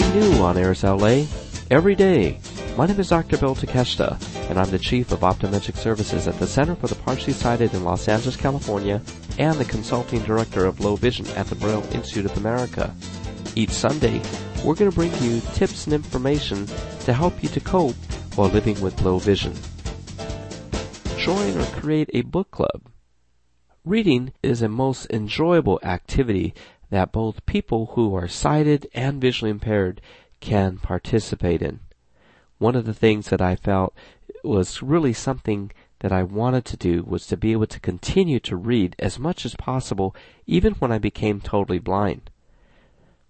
something new on Airs LA every day. My name is Dr. Bill Takeshita, and I'm the Chief of Optometric Services at the Center for the Partially Sighted in Los Angeles, California, and the Consulting Director of Low Vision at the Braille Institute of America. Each Sunday, we're going to bring you tips and information to help you to cope while living with low vision. Join or create a book club. Reading is a most enjoyable activity that both people who are sighted and visually impaired can participate in. One of the things that I felt was really something that I wanted to do was to be able to continue to read as much as possible even when I became totally blind.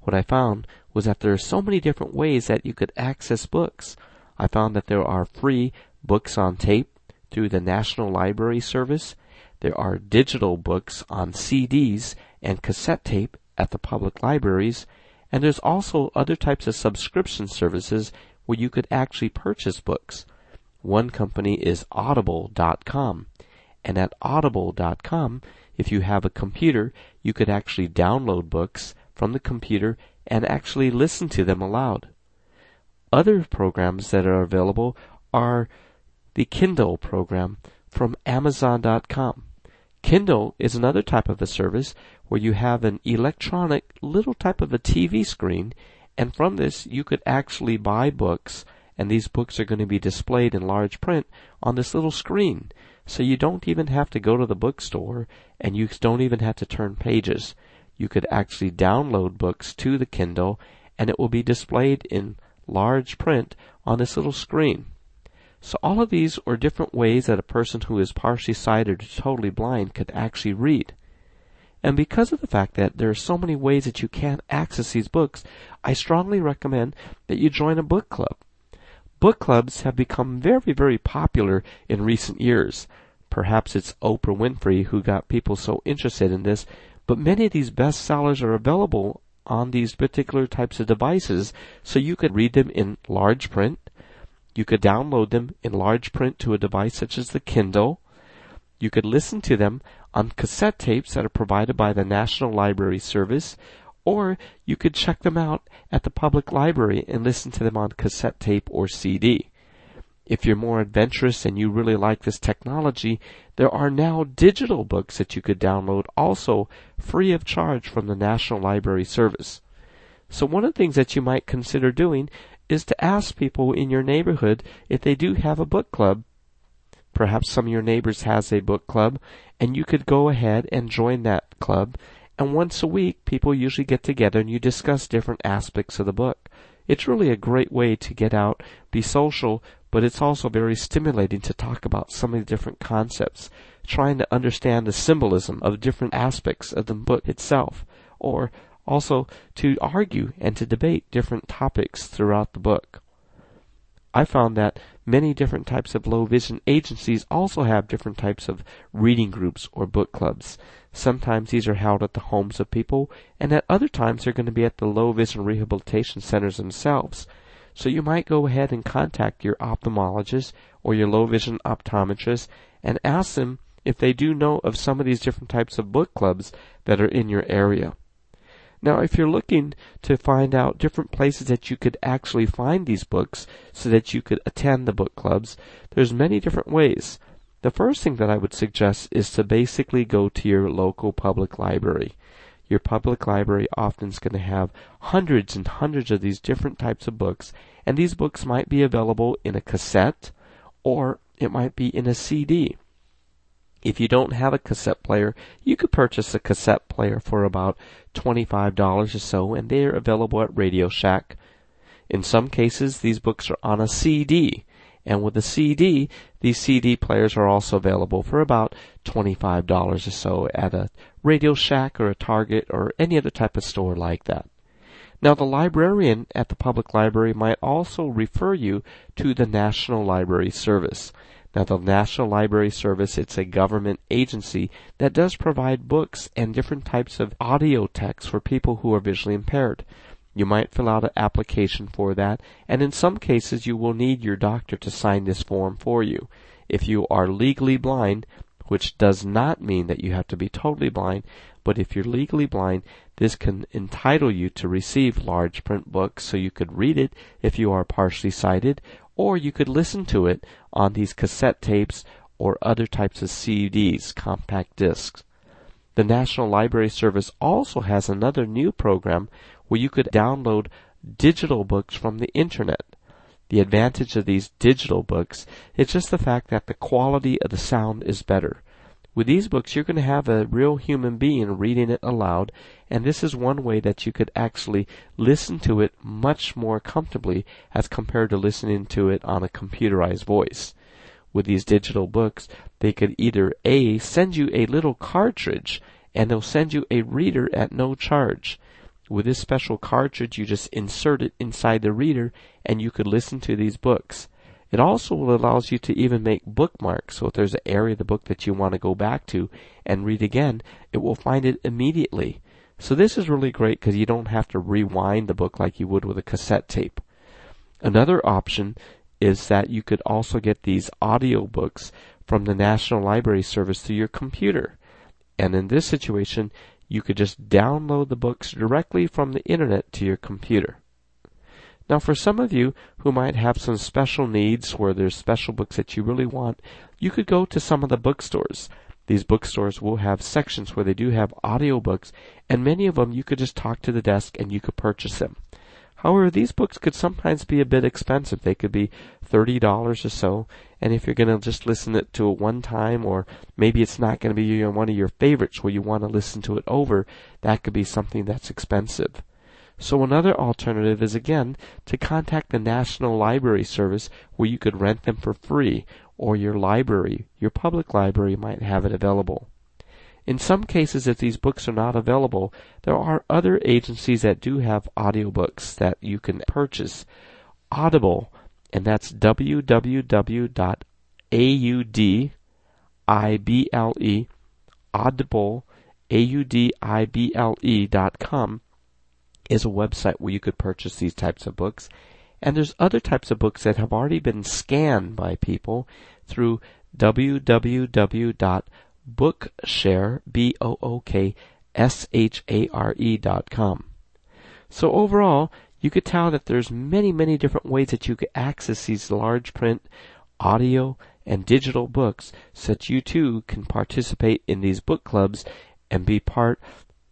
What I found was that there are so many different ways that you could access books. I found that there are free books on tape through the National Library Service. There are digital books on CDs and cassette tape at the public libraries, and there's also other types of subscription services where you could actually purchase books. One company is audible.com, and at audible.com, if you have a computer, you could actually download books from the computer and actually listen to them aloud. Other programs that are available are the Kindle program from Amazon.com. Kindle is another type of a service where you have an electronic little type of a TV screen, and from this you could actually buy books, and these books are going to be displayed in large print on this little screen. So you don't even have to go to the bookstore, and you don't even have to turn pages. You could actually download books to the Kindle, and it will be displayed in large print on this little screen. So all of these are different ways that a person who is partially sighted or totally blind could actually read. And because of the fact that there are so many ways that you can access these books, I strongly recommend that you join a book club. Book clubs have become very, very popular in recent years. Perhaps it's Oprah Winfrey who got people so interested in this, but many of these bestsellers are available on these particular types of devices, so you could read them in large print. You could download them in large print to a device such as the Kindle. You could listen to them on cassette tapes that are provided by the National Library Service, or you could check them out at the public library and listen to them on cassette tape or CD. If you're more adventurous and you really like this technology, there are now digital books that you could download also free of charge from the National Library Service. So one of the things that you might consider doing is to ask people in your neighborhood if they do have a book club Perhaps some of your neighbors has a book club and you could go ahead and join that club. And once a week, people usually get together and you discuss different aspects of the book. It's really a great way to get out, be social, but it's also very stimulating to talk about some of the different concepts, trying to understand the symbolism of different aspects of the book itself, or also to argue and to debate different topics throughout the book. I found that many different types of low vision agencies also have different types of reading groups or book clubs. Sometimes these are held at the homes of people, and at other times they're going to be at the low vision rehabilitation centers themselves. So you might go ahead and contact your ophthalmologist or your low vision optometrist and ask them if they do know of some of these different types of book clubs that are in your area. Now, if you're looking to find out different places that you could actually find these books so that you could attend the book clubs, there's many different ways. The first thing that I would suggest is to basically go to your local public library. Your public library often is going to have hundreds and hundreds of these different types of books, and these books might be available in a cassette or it might be in a CD. If you don't have a cassette player, you could purchase a cassette player for about $25 or so, and they are available at Radio Shack. In some cases, these books are on a CD, and with a CD, these CD players are also available for about $25 or so at a Radio Shack or a Target or any other type of store like that. Now, the librarian at the public library might also refer you to the National Library Service. Now, the National Library Service, it's a government agency that does provide books and different types of audio text for people who are visually impaired. You might fill out an application for that, and in some cases you will need your doctor to sign this form for you. If you are legally blind, which does not mean that you have to be totally blind, but if you're legally blind, this can entitle you to receive large print books so you could read it if you are partially sighted, or you could listen to it on these cassette tapes or other types of CDs, compact discs. The National Library Service also has another new program where you could download digital books from the internet. The advantage of these digital books is just the fact that the quality of the sound is better. With these books, you're going to have a real human being reading it aloud, and this is one way that you could actually listen to it much more comfortably as compared to listening to it on a computerized voice. With these digital books, they could either A, send you a little cartridge, and they'll send you a reader at no charge. With this special cartridge, you just insert it inside the reader, and you could listen to these books. It also allows you to even make bookmarks. So if there's an area of the book that you want to go back to and read again, it will find it immediately. So this is really great because you don't have to rewind the book like you would with a cassette tape. Another option is that you could also get these audio books from the National Library Service to your computer. And in this situation, you could just download the books directly from the internet to your computer. Now, for some of you who might have some special needs where there's special books that you really want, you could go to some of the bookstores. These bookstores will have sections where they do have audiobooks, and many of them you could just talk to the desk and you could purchase them. However, these books could sometimes be a bit expensive. They could be $30 or so, and if you're going to just listen it to it one time, or maybe it's not going to be one of your favorites where you want to listen to it over, that could be something that's expensive. So another alternative is again to contact the National Library Service where you could rent them for free or your library, your public library might have it available. In some cases, if these books are not available, there are other agencies that do have audiobooks that you can purchase. Audible, and that's www.audible, audible, is a website where you could purchase these types of books. And there's other types of books that have already been scanned by people through www.bookshare, B-O-O-K-S-H-A-R-E dot com. So overall, you could tell that there's many, many different ways that you could access these large print, audio, and digital books so that you too can participate in these book clubs and be part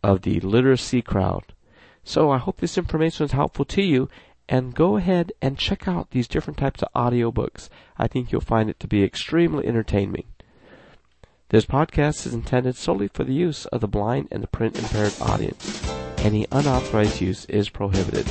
of the literacy crowd. So I hope this information is helpful to you and go ahead and check out these different types of audiobooks. I think you'll find it to be extremely entertaining. This podcast is intended solely for the use of the blind and the print impaired audience. Any unauthorized use is prohibited.